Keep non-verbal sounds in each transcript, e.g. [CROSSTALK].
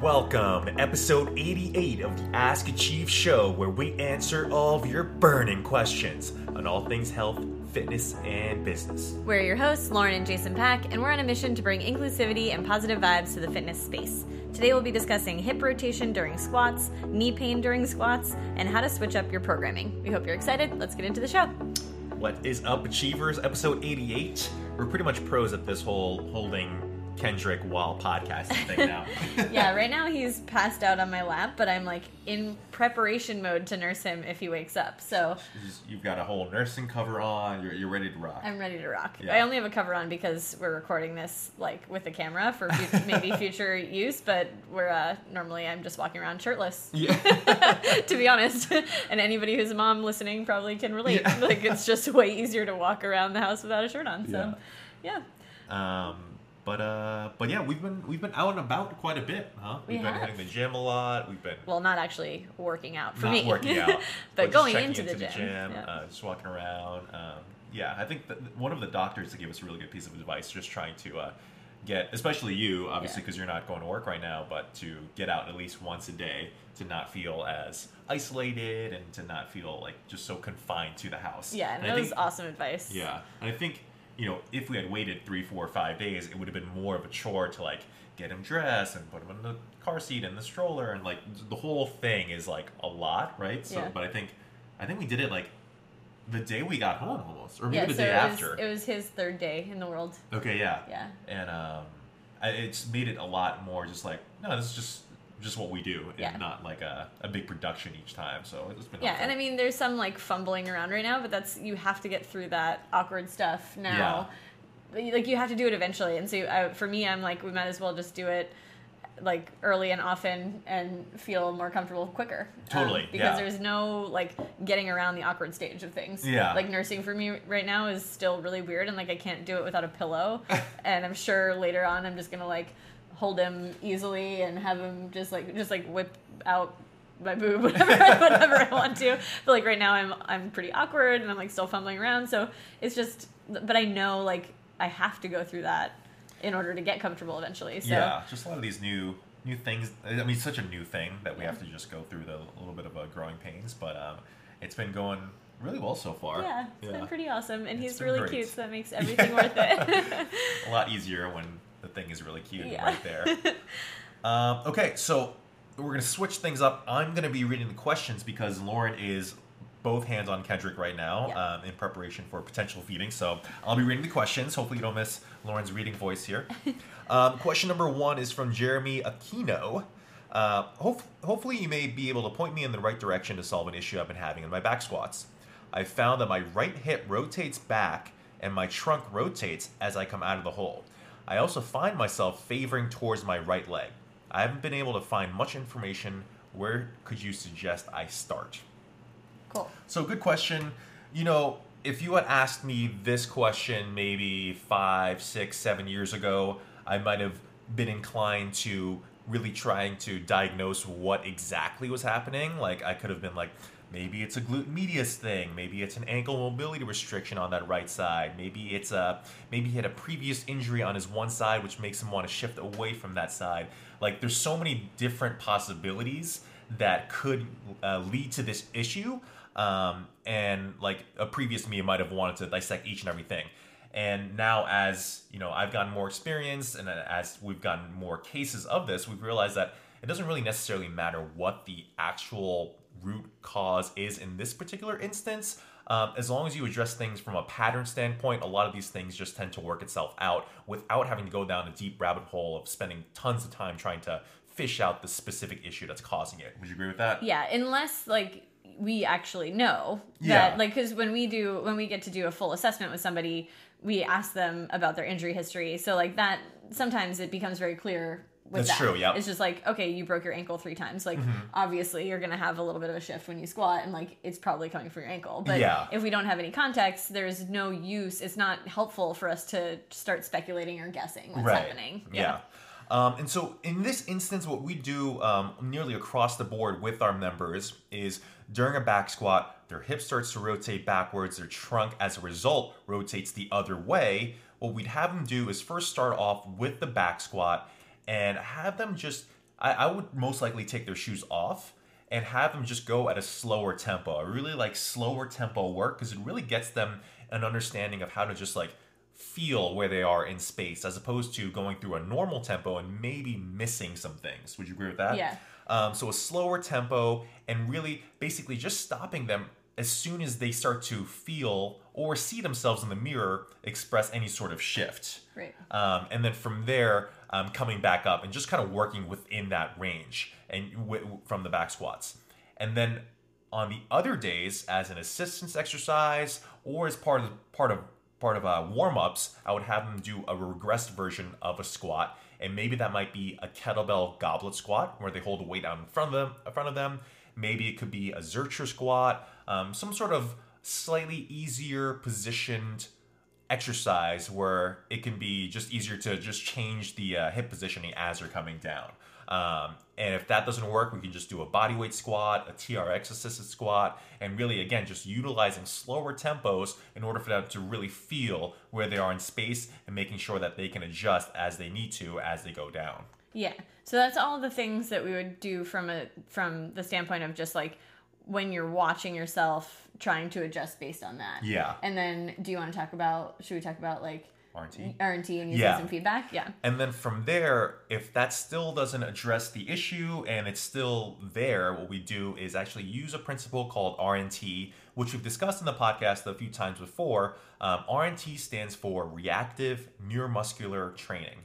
Welcome, to episode 88 of the Ask Achieve show, where we answer all of your burning questions on all things health, fitness, and business. We're your hosts, Lauren and Jason Pak, and we're on a mission to bring inclusivity and positive vibes to the fitness space. Today we'll be discussing hip rotation during squats, knee pain during squats, and how to switch up your programming. We hope you're excited. Let's get into the show. What is up, Achievers? Episode 88. We're pretty much pros at this whole holding Kendrick while podcasting thing now. [LAUGHS] yeah, right now he's passed out on my lap, but I'm like in preparation mode to nurse him if he wakes up. So You've got a whole nursing cover on. You're, you're ready to rock. I'm ready to rock. Yeah. I only have a cover on because we're recording this like with the camera for fu- [LAUGHS] maybe future use, but we're uh, normally I'm just walking around shirtless. Yeah. [LAUGHS] to be honest, and anybody who's a mom listening probably can relate. Yeah. Like it's just way easier to walk around the house without a shirt on. So, yeah. Um, but uh, but yeah, we've been we've been out and about quite a bit, huh? We We've been have. hitting the gym a lot. We've been Well, not actually working out for not me, working [LAUGHS] out, but, just going checking into, the gym. Yeah. uh, just walking around. Um, yeah, I think that one of the doctors gave us a really good piece of advice, just trying to uh, get, especially you, obviously, Yeah. because you're not going to work right now, but to get out at least once a day to not feel as isolated and to not feel like just so confined to the house. yeah, and I that was think- awesome advice. Yeah, and I think you know if we had waited three, four, five days, it would have been more of a chore to like get him dressed and put him in the car seat and the stroller and like the whole thing is like a lot, right? So, Yeah. but I think I think we did it like the day we got home almost, or maybe Yeah, the so day it after. was, it was his third day in the world. okay, yeah, Yeah. and um, I- it's made it a lot more just like no, this is just just what we do, and Yeah. not like a, a big production each time. So it's been Yeah, helpful. and I mean, there's some like fumbling around right now, but that's you have to get through that awkward stuff now. But, Like you have to do it eventually, and so uh, for me, I'm like, we might as well just do it like early and often and feel more comfortable quicker. Um, Totally, because yeah. there's no like getting around the awkward stage of things. Yeah. Like nursing for me right now is still really weird, and like I can't do it without a pillow. [LAUGHS] and I'm sure later on, I'm just gonna like hold him easily and have him just like just like whip out my boob [LAUGHS] whatever whatever I want to. But like right now I'm I'm pretty awkward and I'm like still fumbling around. So it's just but I know like I have to go through that in order to get comfortable eventually. So Yeah, just a lot of these new new things. I mean, it's such a new thing that we have to just go through the little bit of a growing pains, but um, it's been going really well so far. yeah, it's been pretty awesome and It's he's really great. cute so that makes [LAUGHS] everything worth it. [LAUGHS] a lot easier when the thing is really cute Yeah. right there. [LAUGHS] um, okay, so we're gonna switch things up. I'm gonna be reading the questions because Lauren is both hands on Kendrick right now Yeah. um, in preparation for potential feeding. So I'll be reading the questions. Hopefully you don't miss Lauren's reading voice here. [LAUGHS] um, question number one is from Jeremy Aquino. Uh, hope, hopefully you may be able to point me in the right direction to solve an issue I've been having in my back squats. I found that my right hip rotates back and my trunk rotates as I come out of the hole. I also find myself favoring towards my right leg. I haven't been able to find much information. Where could you suggest I start? cool. So, good question. You know, if you had asked me this question maybe five, six, seven years ago, I might have been inclined to really trying to diagnose what exactly was happening. Like, I could have been like, maybe it's a glute medius thing, maybe it's an ankle mobility restriction on that right side, maybe it's a maybe he had a previous injury on his one side, which makes him want to shift away from that side. Like, there's so many different possibilities that could uh, lead to this issue. Um, and like a previous me might have wanted to dissect each and everything. And now, as you know, I've gotten more experience, and as we've gotten more cases of this, we've realized that it doesn't really necessarily matter what the actual root cause is in this particular instance. Um, as long as you address things from a pattern standpoint, a lot of these things just tend to work itself out without having to go down a deep rabbit hole of spending tons of time trying to fish out the specific issue that's causing it. Would you agree with that? Yeah, unless like we actually know Yeah. that like because when we do when we get to do a full assessment with somebody we ask them about their injury history so like that sometimes it becomes very clear with That's that. true. Mm-hmm. it's just like okay you broke your ankle three times like obviously you're gonna have a little bit of a shift when you squat and like it's probably coming from your ankle but Yeah. if we don't have any context there's no use it's not helpful for us to start speculating or guessing what's happening Yeah. Um, and so in this instance, what we do um, nearly across the board with our members is during a back squat, their hip starts to rotate backwards, their trunk as a result rotates the other way. What we'd have them do is first start off with the back squat and have them just I, I would most likely take their shoes off and have them just go at a slower tempo. I really like slower tempo work because it really gets them an understanding of how to just like feel where they are in space as opposed to going through a normal tempo and maybe missing some things. Would you agree with that? Yeah. Um, so a slower tempo and really basically just stopping them as soon as they start to feel or see themselves in the mirror express any sort of shift. Right. Um, and then from there, um, coming back up and just kind of working within that range and w- from the back squats. And then on the other days, as an assistance exercise or as part of part of part of uh, warm ups, I would have them do a regressed version of a squat, and maybe that might be a kettlebell goblet squat where they hold a weight out in front of them. In front of them, maybe it could be a Zercher squat, um, some sort of slightly easier positioned exercise where it can be just easier to just change the uh, hip positioning as you're coming down. Um, and if that doesn't work, we can just do a bodyweight squat, a TRX assisted squat, and really, again, just utilizing slower tempos in order for them to really feel where they are in space and making sure that they can adjust as they need to as they go down. Yeah. So that's all the things that we would do from a from the standpoint of just like when you're watching yourself trying to adjust based on that. Yeah. And then do you want to talk about should we talk about like RT. R&T and using Yeah. some feedback? Yeah. And then from there, if that still doesn't address the issue and it's still there, what we do is actually use a principle called RNT, which we've discussed in the podcast a few times before. Um, RNT stands for Reactive Neuromuscular Training.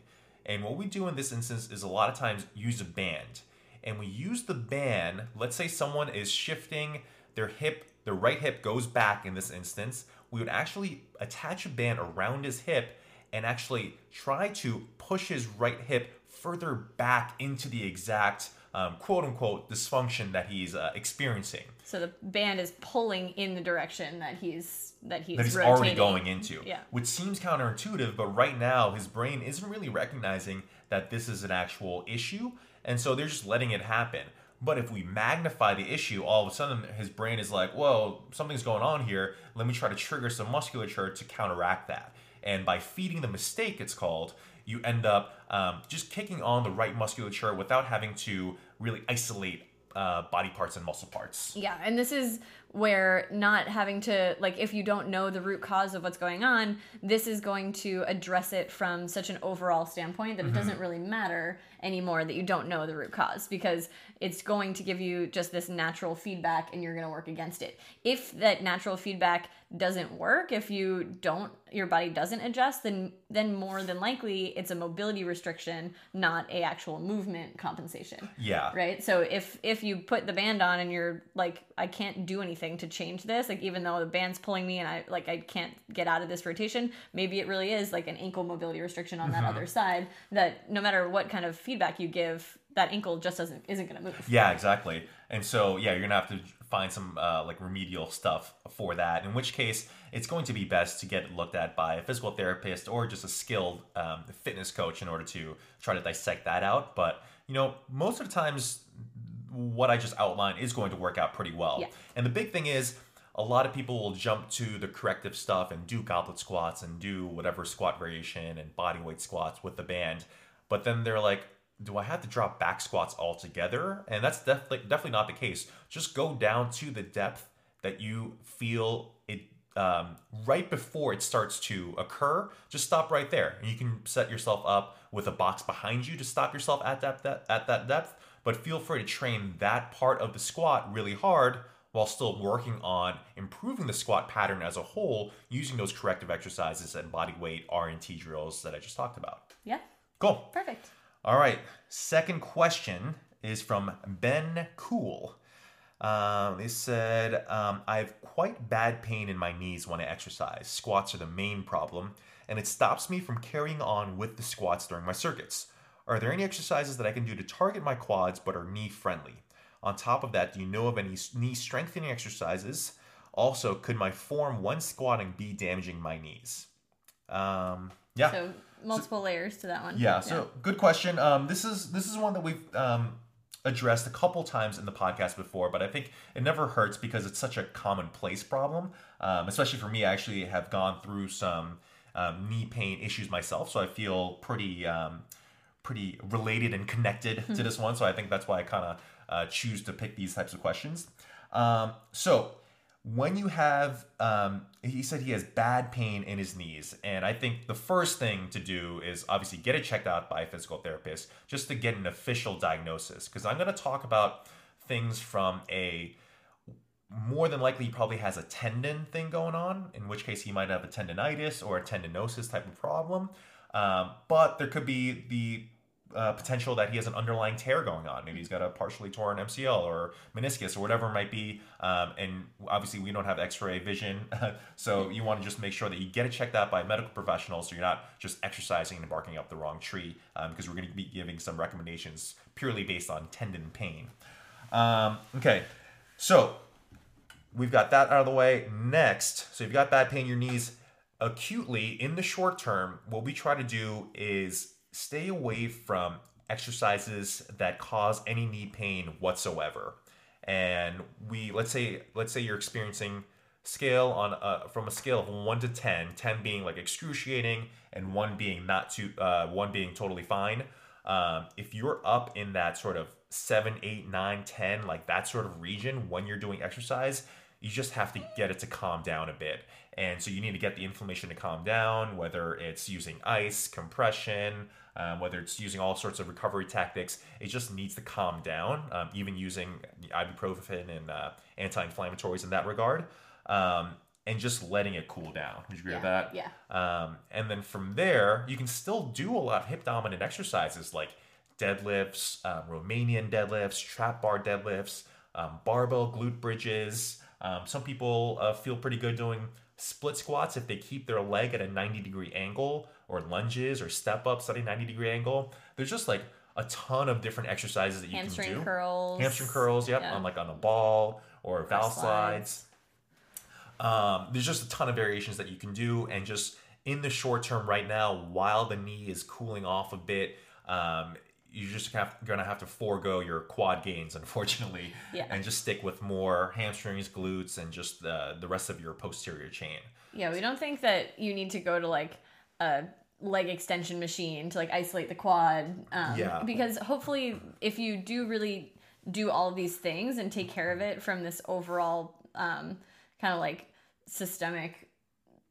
And what we do in this instance is a lot of times use a band. And we use the band, let's say someone is shifting their hip, their right hip goes back in this instance. We would actually attach a band around his hip and actually try to push his right hip further back into the exact um, quote unquote dysfunction that he's uh, experiencing So the band is pulling in the direction that he's that he's that he's rotating. already going into Yeah. which seems counterintuitive but right now his brain isn't really recognizing that this is an actual issue and so they're just letting it happen. But if we magnify the issue all of a sudden his brain is like whoa something's going on here. Let me try to trigger some musculature to counteract that. And by feeding the mistake it's called you end up um, just kicking on the right musculature without having to really isolate uh, body parts and muscle parts. Yeah, and this is where not having to like if you don't know the root cause of what's going on, this is going to address it from such an overall standpoint that it doesn't really matter anymore that you don't know the root cause because it's going to give you just this natural feedback and you're going to work against it. If that natural feedback doesn't work, if you don't your body doesn't adjust, then then more than likely it's a mobility restriction, not a actual movement compensation. Yeah. Right? So if if you put the band on and you're like i can't do anything to change this like even though the band's pulling me and i like i can't get out of this rotation maybe it really is like an ankle mobility restriction on that mm-hmm. other side that no matter what kind of feedback you give that ankle just doesn't isn't going to move Yeah, exactly. And so, yeah, you're gonna have to find some uh, like remedial stuff for that. In which case, it's going to be best to get looked at by a physical therapist or just a skilled um, fitness coach in order to try to dissect that out. But you know, most of the times, what I just outlined is going to work out pretty well. Yeah. And the big thing is. A lot of people will jump to the corrective stuff and do goblet squats and do whatever squat variation and body weight squats with the band. But then they're like, do I have to drop back squats altogether? And that's definitely definitely not the case. Just go down to the depth that you feel it um, right before it starts to occur. Just stop right there, and you can set yourself up with a box behind you to stop yourself at that, that at that depth. But feel free to train that part of the squat really hard while still working on improving the squat pattern as a whole using those corrective exercises and body weight R&T drills that I just talked about. yeah Cool. perfect All right. Second question is from Ben Cool. Um, they said, um, I have quite bad pain in my knees when I exercise. Squats are the main problem, and it stops me from carrying on with the squats during my circuits. Are there any exercises that I can do to target my quads but are knee friendly? On top of that, do you know of any knee strengthening exercises? Also, could my form when squatting be damaging my knees? Um, yeah. so multiple layers to that one Yeah, so good question. Um, this is this is one that we've um, addressed a couple times in the podcast before, but I think it never hurts because it's such a commonplace problem. Um, especially for me, I actually have gone through some um, knee pain issues myself, so I feel pretty um, pretty related and connected to this one. So I think that's why I kind of uh, choose to pick these types of questions. Um, so when you have, um, he said he has bad pain in his knees, and I think the first thing to do is obviously get it checked out by a physical therapist just to get an official diagnosis. Because I'm going to talk about things from a more than likely he probably has a tendon thing going on, in which case he might have a tendonitis or a tendinosis type of problem. Um, but there could be the uh, potential that he has an underlying tear going on. Maybe he's got a partially torn MCL or meniscus or whatever it might be. Um, and obviously, we don't have x ray vision. [LAUGHS] so you want to just make sure that you get it checked out by a medical professional so you're not just exercising and barking up the wrong tree um, because we're going to be giving some recommendations purely based on tendon pain. Um, okay, so we've got that out of the way. Next, so you've got bad pain in your knees acutely in the short term. What we try to do is stay away from exercises that cause any knee pain whatsoever. And we let's say let's say you're experiencing scale on a, from a scale of 1 to 10 10 being like excruciating and 1 being not too uh, 1 being totally fine um, if you're up in that sort of 7 8 9 10 like that sort of region when you're doing exercise you just have to get it to calm down a bit and so you need to get the inflammation to calm down whether it's using ice compression um, whether it's using all sorts of recovery tactics, it just needs to calm down, um, even using ibuprofen and uh, anti inflammatories in that regard, um, and just letting it cool down. Would you agree Yeah, with that? yeah. Um, and then from there, you can still do a lot of hip dominant exercises like deadlifts, um, Romanian deadlifts, trap bar deadlifts, um, barbell glute bridges. Um, some people uh, feel pretty good doing split squats if they keep their leg at a 90 degree angle or lunges or step ups at a 90 degree angle. There's just like a ton of different exercises that you Hamstring can do. Hamstring curls. Hamstring curls, yep, Yeah. on like on a ball or Valslides. slides. Um, there's just a ton of variations that you can do, and just in the short term right now, while the knee is cooling off a bit, um, you're just have, gonna have to forego your quad gains, unfortunately, Yeah. and just stick with more hamstrings, glutes, and just the the rest of your posterior chain. Yeah, we don't think that you need to go to like a leg extension machine to like isolate the quad. Um, Yeah. Because hopefully, if you do really do all of these things and take care of it from this overall um, kind of like systemic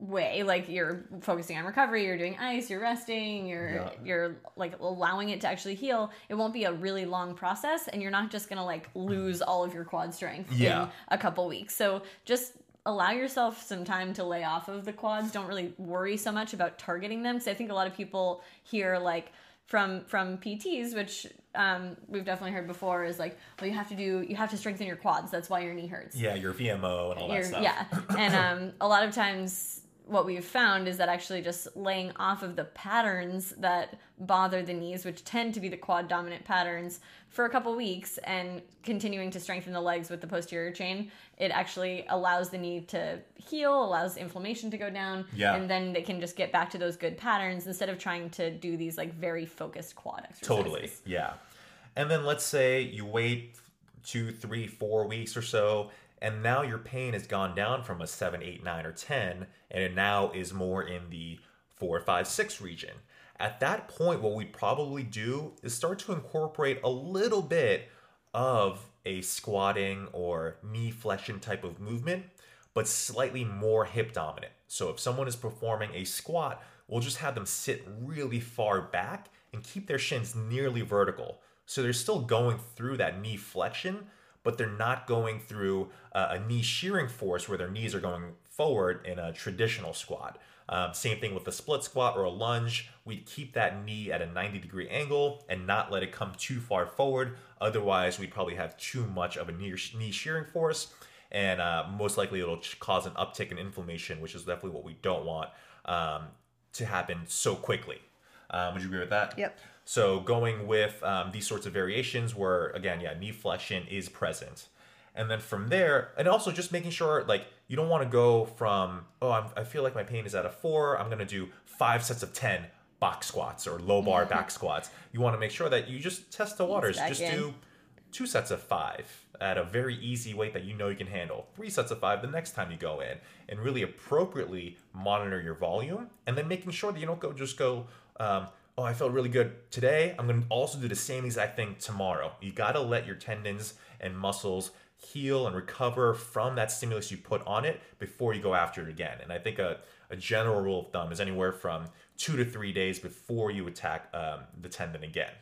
way like you're focusing on recovery you're doing ice you're resting you're Yeah. you're like allowing it to actually heal it won't be a really long process and you're not just gonna like lose all of your quad strength Yeah. in a couple weeks so just allow yourself some time to lay off of the quads don't really worry so much about targeting them because i think a lot of people hear like from from pts which um, we've definitely heard before is like well you have to do you have to strengthen your quads that's why your knee hurts Yeah, your VMO and all that stuff. Yeah, and um, a lot of times what we've found is that actually just laying off of the patterns that bother the knees, which tend to be the quad dominant patterns, for a couple weeks and continuing to strengthen the legs with the posterior chain, it actually allows the knee to heal, allows inflammation to go down, Yeah. and then they can just get back to those good patterns instead of trying to do these like very focused quad exercises. Totally. Yeah. And then let's say you wait two, three, four weeks or so, and now your pain has gone down from a seven, eight, nine, or 10, and it now is more in the 4 5 6 region. At that point, what we'd probably do is start to incorporate a little bit of a squatting or knee flexion type of movement, but slightly more hip dominant. So if someone is performing a squat, we'll just have them sit really far back and keep their shins nearly vertical. So they're still going through that knee flexion, but they're not going through a knee shearing force where their knees are going forward in a traditional squat. Um, same thing with a split squat or a lunge. We'd keep that knee at a 90 degree angle and not let it come too far forward. Otherwise, we'd probably have too much of a knee, knee shearing force, and uh, most likely it'll cause an uptick in inflammation, which is definitely what we don't want um, to happen so quickly. Um, would you agree with that? Yep. So going with um, these sorts of variations where again, yeah, knee flexion is present. And then from there, and also just making sure like you don't want to go from, oh, I'm, I feel like my pain is at a four, I'm going to do five sets of 10 box squats or low bar back squats. You want to make sure that you just test the waters. Just in. do two sets of five at a very easy weight that you know you can handle. Three sets of five the next time you go in, and really appropriately monitor your volume, and then making sure that you don't go just go um, oh, I felt really good today. I'm going to also do the same exact thing tomorrow. You got to let your tendons and muscles heal and recover from that stimulus you put on it before you go after it again. And I think a, a general rule of thumb is anywhere from two to three days before you attack um, the tendon again.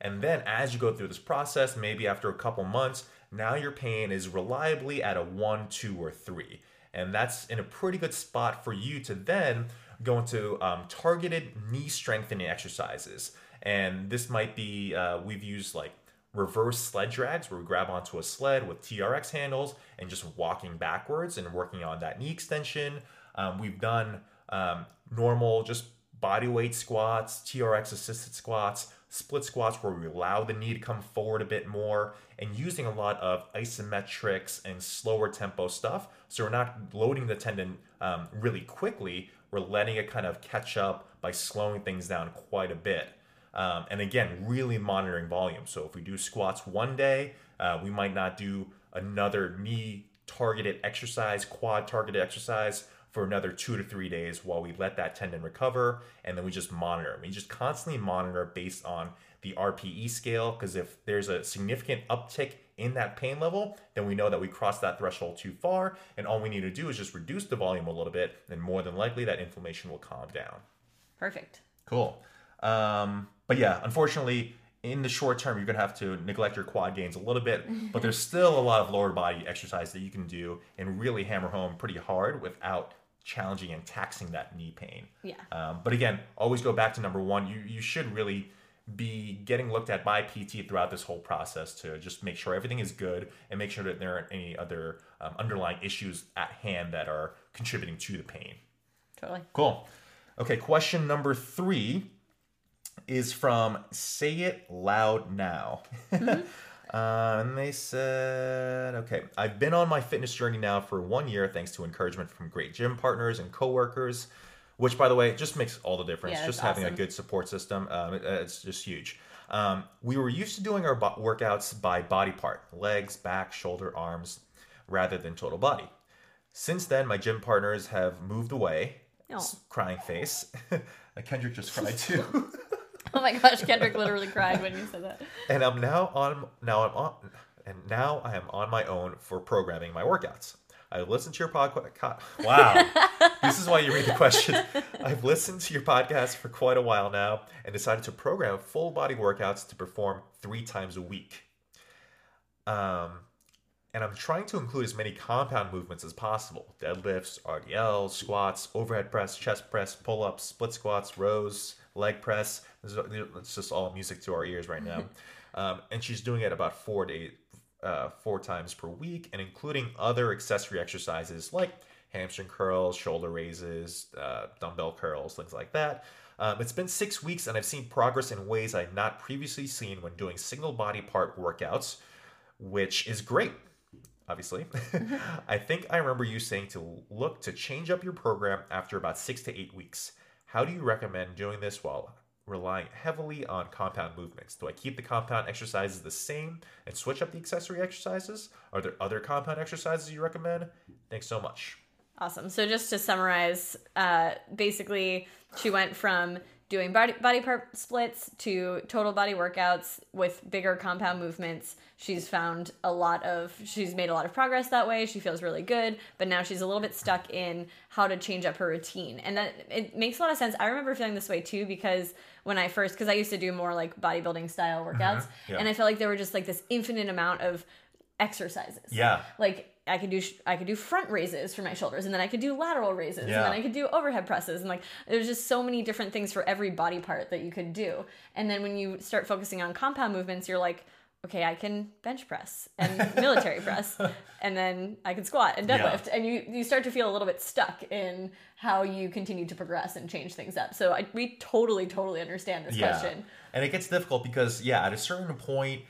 And then as you go through this process, maybe after a couple months, now your pain is reliably at a one, two, or three. And that's in a pretty good spot for you to then go into um, targeted knee strengthening exercises. And this might be, uh, we've used like reverse sled drags where we grab onto a sled with TRX handles and just walking backwards and working on that knee extension. Um, we've done um, normal, just body weight squats, TRX assisted squats, split squats where we allow the knee to come forward a bit more, and using a lot of isometrics and slower tempo stuff. So we're not loading the tendon um, really quickly, we're letting it kind of catch up by slowing things down quite a bit. Um, and again, really monitoring volume. So if we do squats one day, uh, we might not do another knee targeted exercise, quad targeted exercise for another two to three days while we let that tendon recover. And then we just monitor. We just constantly monitor based on the RPE scale. Because if there's a significant uptick in that pain level, then we know that we crossed that threshold too far. And all we need to do is just reduce the volume a little bit. And more than likely, that inflammation will calm down. Perfect. Cool. Um, but yeah, unfortunately, in the short term, you're going to have to neglect your quad gains a little bit, [LAUGHS] but there's still a lot of lower body exercise that you can do and really hammer home pretty hard without challenging and taxing that knee pain. Yeah. Um, but again, always go back to number one. You you should really be getting looked at by PT throughout this whole process to just make sure everything is good and make sure that there aren't any other um, underlying issues at hand that are contributing to the pain. Totally. Cool. Okay, question number three is from Say It Loud Now. [LAUGHS] uh, and they said, okay, I've been on my fitness journey now for one year thanks to encouragement from great gym partners and coworkers, which, by the way, just makes all the difference. Yeah, just having a good support system, um, it- it's just huge. Um, we were used to doing our bo- workouts by body part legs, back, shoulder, arms rather than total body. Since then, my gym partners have moved away. Aw. S- Crying face. [LAUGHS] Kendrick just cried [LAUGHS] too. Oh my gosh, Kendrick literally cried when you said that. and I'm now on now I'm on and now I am on my own for programming my workouts. I listened to your podcast. Wow, [LAUGHS] this is why you read the question. I've listened to your podcast for quite a while now and decided to program full body workouts to perform three times a week. Um, and I'm trying to include as many compound movements as possible: deadlifts, RDLs, squats, overhead press, chest press, pull-ups, split squats, rows, leg press. This is, it's just all music to our ears right now. [LAUGHS] um, and she's doing it about four days, uh, four times per week, and including other accessory exercises like hamstring curls, shoulder raises, uh, dumbbell curls, things like that. Um, it's been six weeks, and I've seen progress in ways I've not previously seen when doing single body part workouts, which is great obviously. [LAUGHS] I think I remember you saying to look to change up your program after about six to eight weeks. How do you recommend doing this while relying heavily on compound movements? Do I keep the compound exercises the same and switch up the accessory exercises? Are there other compound exercises you recommend? Thanks so much. Awesome. So just to summarize, uh, basically, she went from doing body, body part splits to total body workouts with bigger compound movements. She's found a lot of, she's made a lot of progress that way. She feels really good, but now she's a little bit stuck in how to change up her routine. And that it makes a lot of sense. I remember feeling this way too because when I first, because I used to do more like bodybuilding style workouts, uh-huh. yeah. and I felt like there were just like this infinite amount of exercises Yeah. like I could do I could do front raises for my shoulders, and then I could do lateral raises, Yeah. and then I could do overhead presses, and like there's just so many different things for every body part that you could do. And then when you start focusing on compound movements, you're like, okay, I can bench press and [LAUGHS] military press, and then I can squat and Yeah. deadlift, and you you start to feel a little bit stuck in how you continue to progress and change things up. So I, we totally totally understand this question. And it gets difficult because, yeah, at a certain point,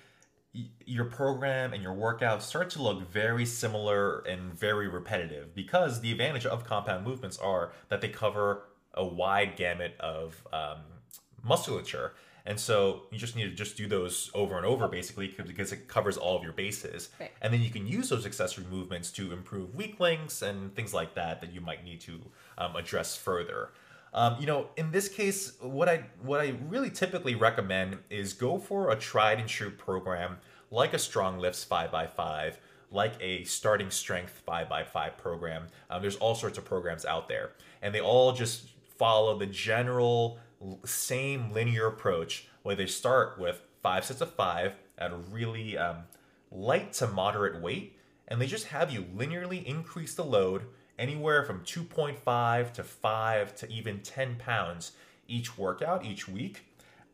your program and your workouts start to look very similar and very repetitive because the advantage of compound movements are that they cover a wide gamut of um, musculature. And so you just need to just do those over and over basically because it covers all of your bases. Right. And then you can use those accessory movements to improve weak links and things like that that you might need to um, address further. Um, you know, in this case, what I what I really typically recommend is go for a tried and true program like a Strong Lifts five x five, like a Starting Strength five x five program. Um, there's all sorts of programs out there, and they all just follow the general same linear approach where they start with five sets of five at a really um, light to moderate weight, and they just have you linearly increase the load anywhere from 2.5 to 5 to even 10 pounds each workout each week.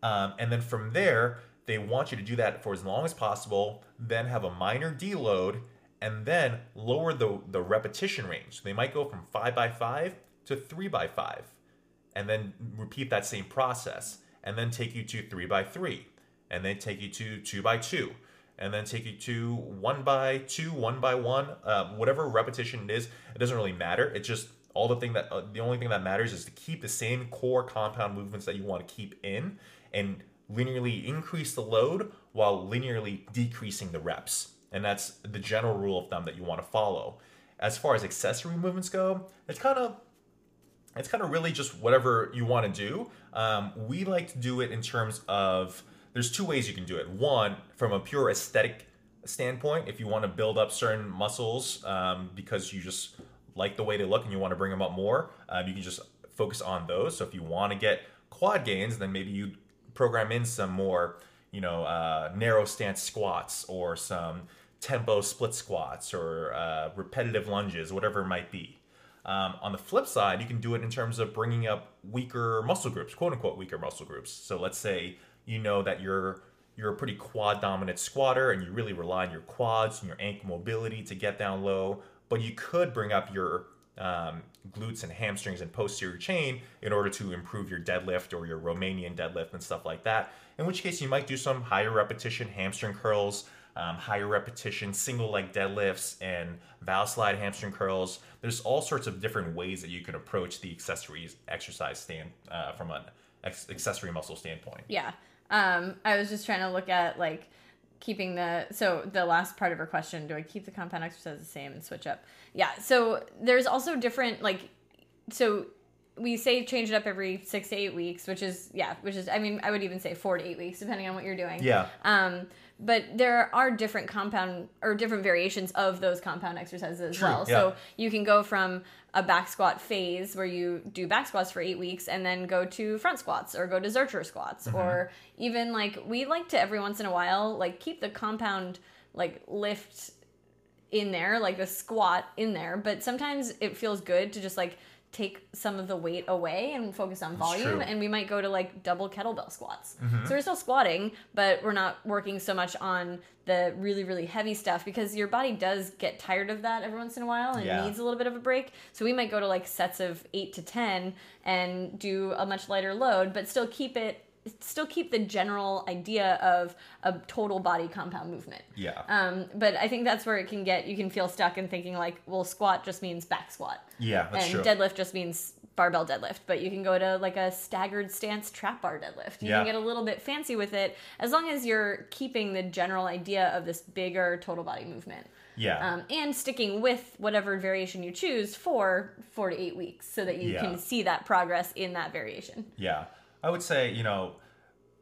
Um, and then from there, they want you to do that for as long as possible, then have a minor deload, and then lower the, the repetition range. So they might go from 5 by 5 to 3 by 5 and then repeat that same process and then take you to three by three and then take you to two by two and then take you to one by two one by one uh, whatever repetition it is it doesn't really matter. It's just all the thing that uh, the only thing that matters is to keep the same core compound movements that you want to keep in and linearly increase the load while linearly decreasing the reps. And that's the general rule of thumb that you want to follow. As far as accessory movements go it's kind of it's kind of really just whatever you want to do. Um, we like to do it in terms of there's two ways you can do it. One, from a pure aesthetic standpoint, if you want to build up certain muscles um, because you just like the way they look and you want to bring them up more, um, you can just focus on those. So if you want to get quad gains, then maybe you program in some more, you know, uh, narrow stance squats or some tempo split squats or uh, repetitive lunges, whatever it might be. Um, on the flip side, you can do it in terms of bringing up weaker muscle groups, quote unquote weaker muscle groups. So let's say you know that you're you're a pretty quad dominant squatter and you really rely on your quads and your ankle mobility to get down low, but you could bring up your um, glutes and hamstrings and posterior chain in order to improve your deadlift or your Romanian deadlift and stuff like that. In which case, you might do some higher repetition hamstring curls, um, higher repetition single leg deadlifts, and Valslide hamstring curls. There's all sorts of different ways that you can approach the accessories exercise stand uh, from an ex- accessory muscle standpoint. Yeah. Um, I was just trying to look at like keeping the so the last part of her question do i keep the compound exercise the same and switch up yeah so there's also different like so we say change it up every six to eight weeks which is yeah which is i mean i would even say four to eight weeks depending on what you're doing Yeah. um but there are different compound or different variations of those compound exercises as True, well yeah. so you can go from a back squat phase where you do back squats for eight weeks and then go to front squats or go to zercher squats Mm-hmm. or even like we like to every once in a while like keep the compound like lift in there like the squat in there but sometimes it feels good to just like take some of the weight away and focus on volume and we might go to like double kettlebell squats Mm-hmm. so we're still squatting but we're not working so much on the really really heavy stuff because your body does get tired of that every once in a while and Yeah. needs a little bit of a break so we might go to like sets of 8 to 10 and do a much lighter load but still keep it still keep the general idea of a total body compound movement Yeah. um, but I think that's where it can get you can feel stuck in thinking like, well, squat just means back squat, yeah, that's and true. deadlift just means barbell deadlift. But you can go to like a staggered stance trap bar deadlift. You Yeah. can get a little bit fancy with it as long as you're keeping the general idea of this bigger total body movement. yeah. Um, and sticking with whatever variation you choose for four to eight weeks so that you Yeah. can see that progress in that variation. Yeah. I would say, you know,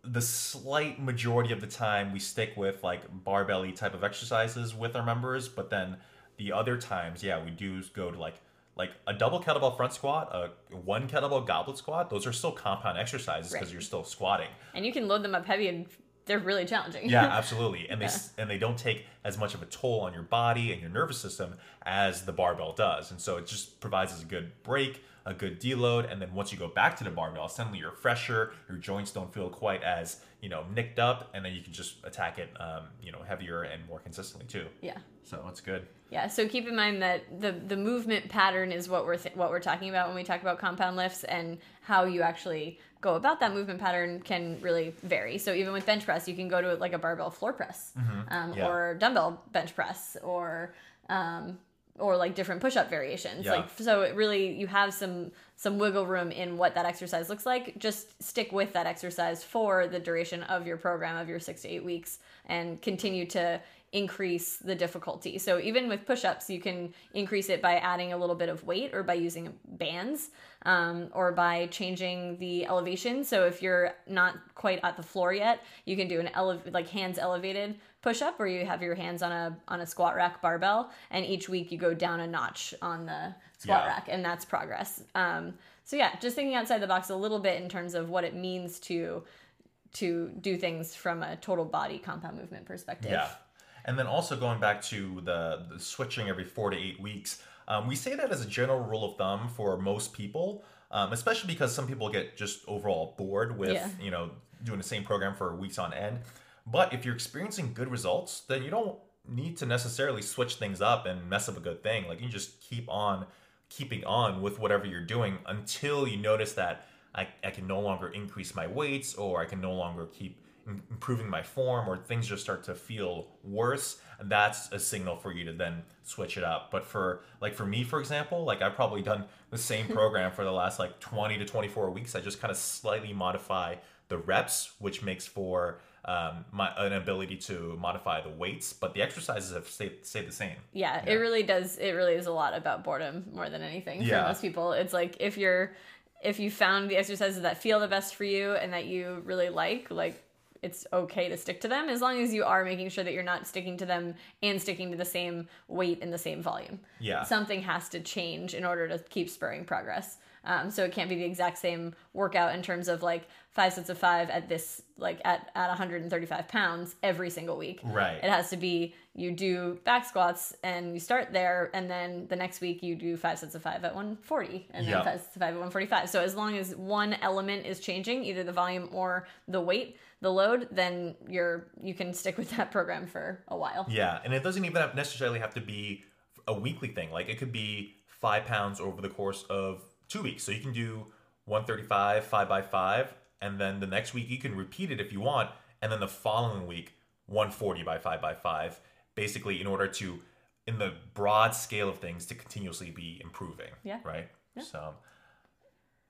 the slight majority of the time we stick with like barbelly type of exercises with our members, but then the other times, yeah, we do go to like like a double kettlebell front squat, a one kettlebell goblet squat. Those are still compound exercises because Right. you're still squatting. And you can load them up heavy and they're really challenging. Yeah, [LAUGHS] absolutely. And they s and they don't take as much of a toll on your body and your nervous system as the barbell does. And so it just provides us a good break, a good deload, and then once you go back to the barbell, suddenly you're fresher. Your joints don't feel quite as you know nicked up, and then you can just attack it, um, you know, heavier and more consistently too. yeah. So it's good. Yeah, so keep in mind that the the movement pattern is what we're th- what we're talking about when we talk about compound lifts, and how you actually go about that movement pattern can really vary. So even with bench press, you can go to like a barbell floor press, um, Mm-hmm. Yeah. or dumbbell bench press, or um, or like different push-up variations. Yeah. like so it really you have some some wiggle room in what that exercise looks like. Just stick with that exercise for the duration of your program of your six to eight weeks and continue to increase the difficulty. So even with push-ups you can increase it by adding a little bit of weight or by using bands um, or by changing the elevation. So if you're not quite at the floor yet you can do an ele- like hands elevated push up where you have your hands on a on a squat rack barbell and each week you go down a notch on the squat Yeah. rack and that's progress um, so yeah just thinking outside the box a little bit in terms of what it means to to do things from a total body compound movement perspective Yeah. And then also going back to the, the switching every four to eight weeks, um, we say that as a general rule of thumb for most people, um, especially because some people get just overall bored with, Yeah. you know, doing the same program for weeks on end. But if you're experiencing good results, then you don't need to necessarily switch things up and mess up a good thing. Like you just keep on keeping on with whatever you're doing until you notice that I, I can no longer increase my weights or I can no longer keep improving my form or things just start to feel worse and that's a signal for you to then switch it up but for like for me for example like i've probably done the same [LAUGHS] program for the last like 20 to 24 weeks i just kind of slightly modify the reps which makes for um, my an ability to modify the weights but the exercises have stayed, stayed the same. Yeah, it really does it really is a lot about boredom more than anything for Yeah. most people. It's like if you're if you found the exercises that feel the best for you and that you really like like it's okay to stick to them as long as you are making sure that you're not sticking to them and sticking to the same weight and the same volume. Yeah. something has to change in order to keep spurring progress um, so it can't be the exact same workout in terms of like five sets of five at this like at, at 135 pounds every single week Right. it has to be you do back squats and you start there and then the next week you do five sets of five at 140 and then five sets of five at 145 so as long as one element is changing either the volume or the weight the load then you're you can stick with that program for a while Yeah, and it doesn't even have necessarily have to be a weekly thing. Like it could be five pounds over the course of two weeks. So you can do 135, five by five, and then the next week you can repeat it if you want, and then the following week 140 by five by five. Basically, in order to, in the broad scale of things, to continuously be improving. Yeah. Right. So.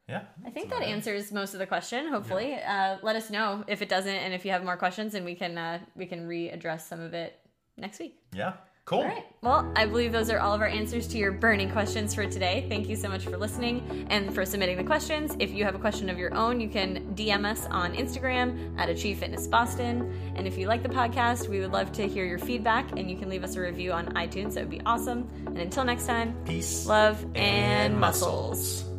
Yeah. I think that answers most of the question. Hopefully, uh, let us know if it doesn't, and if you have more questions, and we can uh, we can readdress some of it next week. Yeah. Cool. All right. Well, I believe those are all of our answers to your burning questions for today. Thank you so much for listening and for submitting the questions. If you have a question of your own, you can DM us on Instagram at Achieve Fitness Boston. And if you like the podcast, we would love to hear your feedback, and you can leave us a review on iTunes. That would be awesome. And until next time, Peace. love and, and muscles.